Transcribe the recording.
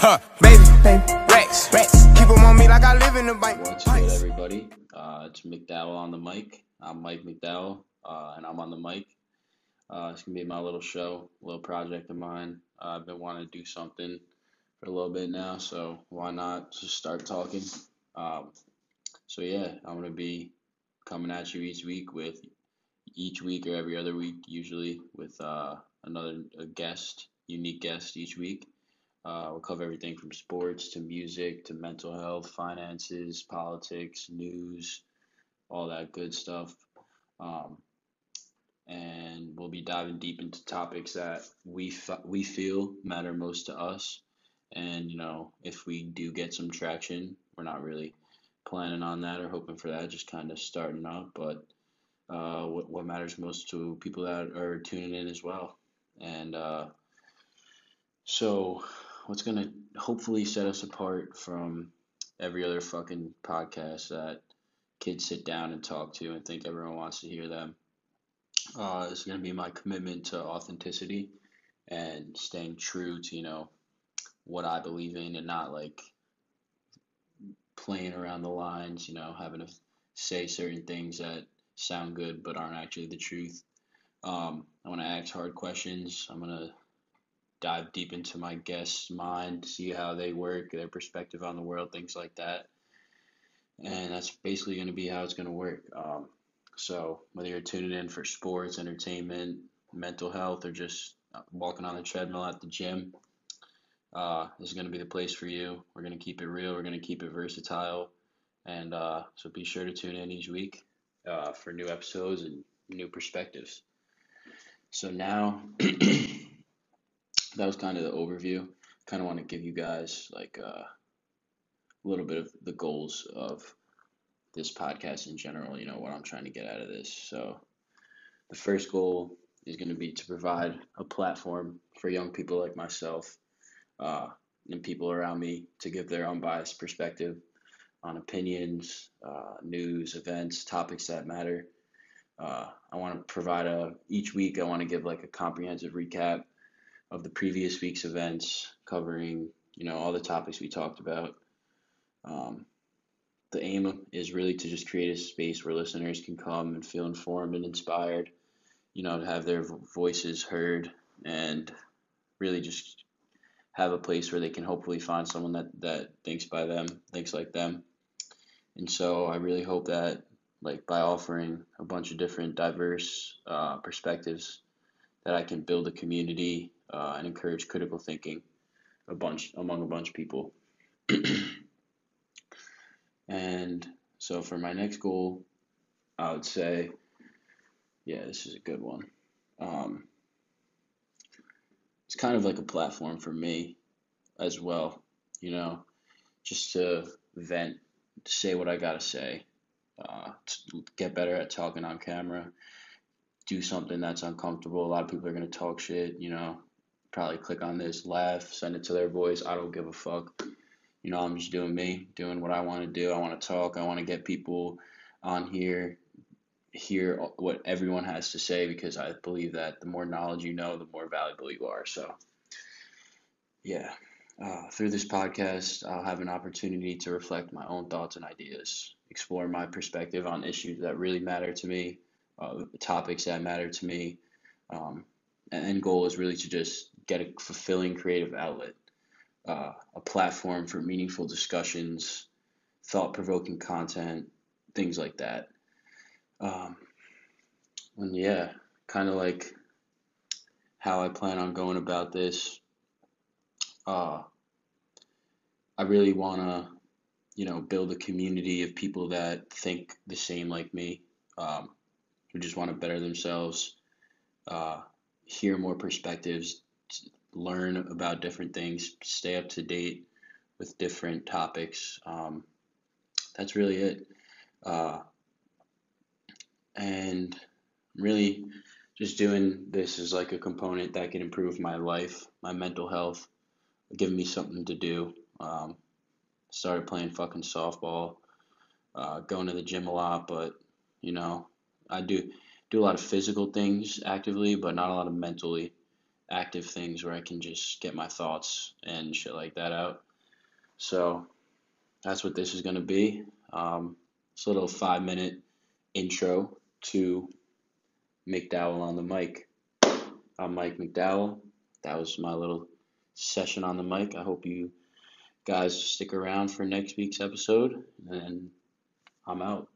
Huh, baby, Rex, Rex. Keep them on me like I live in the bank. What's good, everybody? Uh, it's McDowell on the mic. I'm Mike McDowell, uh, and I'm on the mic. Uh, it's gonna be my little show, little project of mine. Uh, I've been wanting to do something for a little bit now, so why not just start talking? Um, so yeah, I'm gonna be coming at you each week with each week or every other week, usually with uh, another a guest, unique guest each week. Uh, we'll cover everything from sports to music to mental health, finances, politics, news, all that good stuff. Um, and we'll be diving deep into topics that we f- we feel matter most to us. And you know, if we do get some traction, we're not really planning on that or hoping for that, just kind of starting up. But uh, what what matters most to people that are tuning in as well. And uh, so what's gonna hopefully set us apart from every other fucking podcast that kids sit down and talk to and think everyone wants to hear them. Uh, is gonna be my commitment to authenticity and staying true to you know what I believe in and not like playing around the lines. You know, having to say certain things that sound good but aren't actually the truth. Um, I want to ask hard questions. I'm gonna dive deep into my guest's mind, see how they work, their perspective on the world, things like that. And that's basically going to be how it's going to work. Um, so, whether you're tuning in for sports, entertainment, mental health, or just walking on the treadmill at the gym, uh, this is going to be the place for you. We're going to keep it real, we're going to keep it versatile. And uh, so, be sure to tune in each week uh, for new episodes and new perspectives. So, now. that was kind of the overview. Kind of want to give you guys like uh, a little bit of the goals of this podcast in general. You know what I'm trying to get out of this. So the first goal is going to be to provide a platform for young people like myself uh, and people around me to give their unbiased perspective on opinions, uh, news, events, topics that matter. Uh, I want to provide a each week. I want to give like a comprehensive recap of the previous week's events, covering you know all the topics we talked about. Um, the aim is really to just create a space where listeners can come and feel informed and inspired, you know, to have their voices heard and really just have a place where they can hopefully find someone that, that thinks by them, thinks like them. And so I really hope that like by offering a bunch of different diverse uh, perspectives that I can build a community uh, and encourage critical thinking a bunch among a bunch of people. and so for my next goal, I would say, yeah, this is a good one. Um, it's kind of like a platform for me as well, you know, just to vent, to say what I gotta say, uh, to get better at talking on camera, do something that's uncomfortable. A lot of people are gonna talk shit, you know, probably click on this, laugh, send it to their voice. I don't give a fuck. You know, I'm just doing me, doing what I want to do. I want to talk. I want to get people on here, hear what everyone has to say because I believe that the more knowledge you know, the more valuable you are. So, yeah. Uh, through this podcast, I'll have an opportunity to reflect my own thoughts and ideas, explore my perspective on issues that really matter to me, uh, topics that matter to me. Um, and end goal is really to just get a fulfilling creative outlet, uh, a platform for meaningful discussions, thought provoking content, things like that. Um, and yeah, kind of like how I plan on going about this. Uh, I really want to, you know, build a community of people that think the same like me, um, who just want to better themselves, uh, hear more perspectives, learn about different things, stay up to date with different topics. Um, that's really it. Uh, and really just doing this is like a component that can improve my life, my mental health, give me something to do. Um, started playing fucking softball, uh, going to the gym a lot, but you know, I do do a lot of physical things actively, but not a lot of mentally active things where I can just get my thoughts and shit like that out. So that's what this is going to be. Um, it's a little five minute intro to McDowell on the mic. I'm Mike McDowell. That was my little session on the mic. I hope you guys stick around for next week's episode, and I'm out.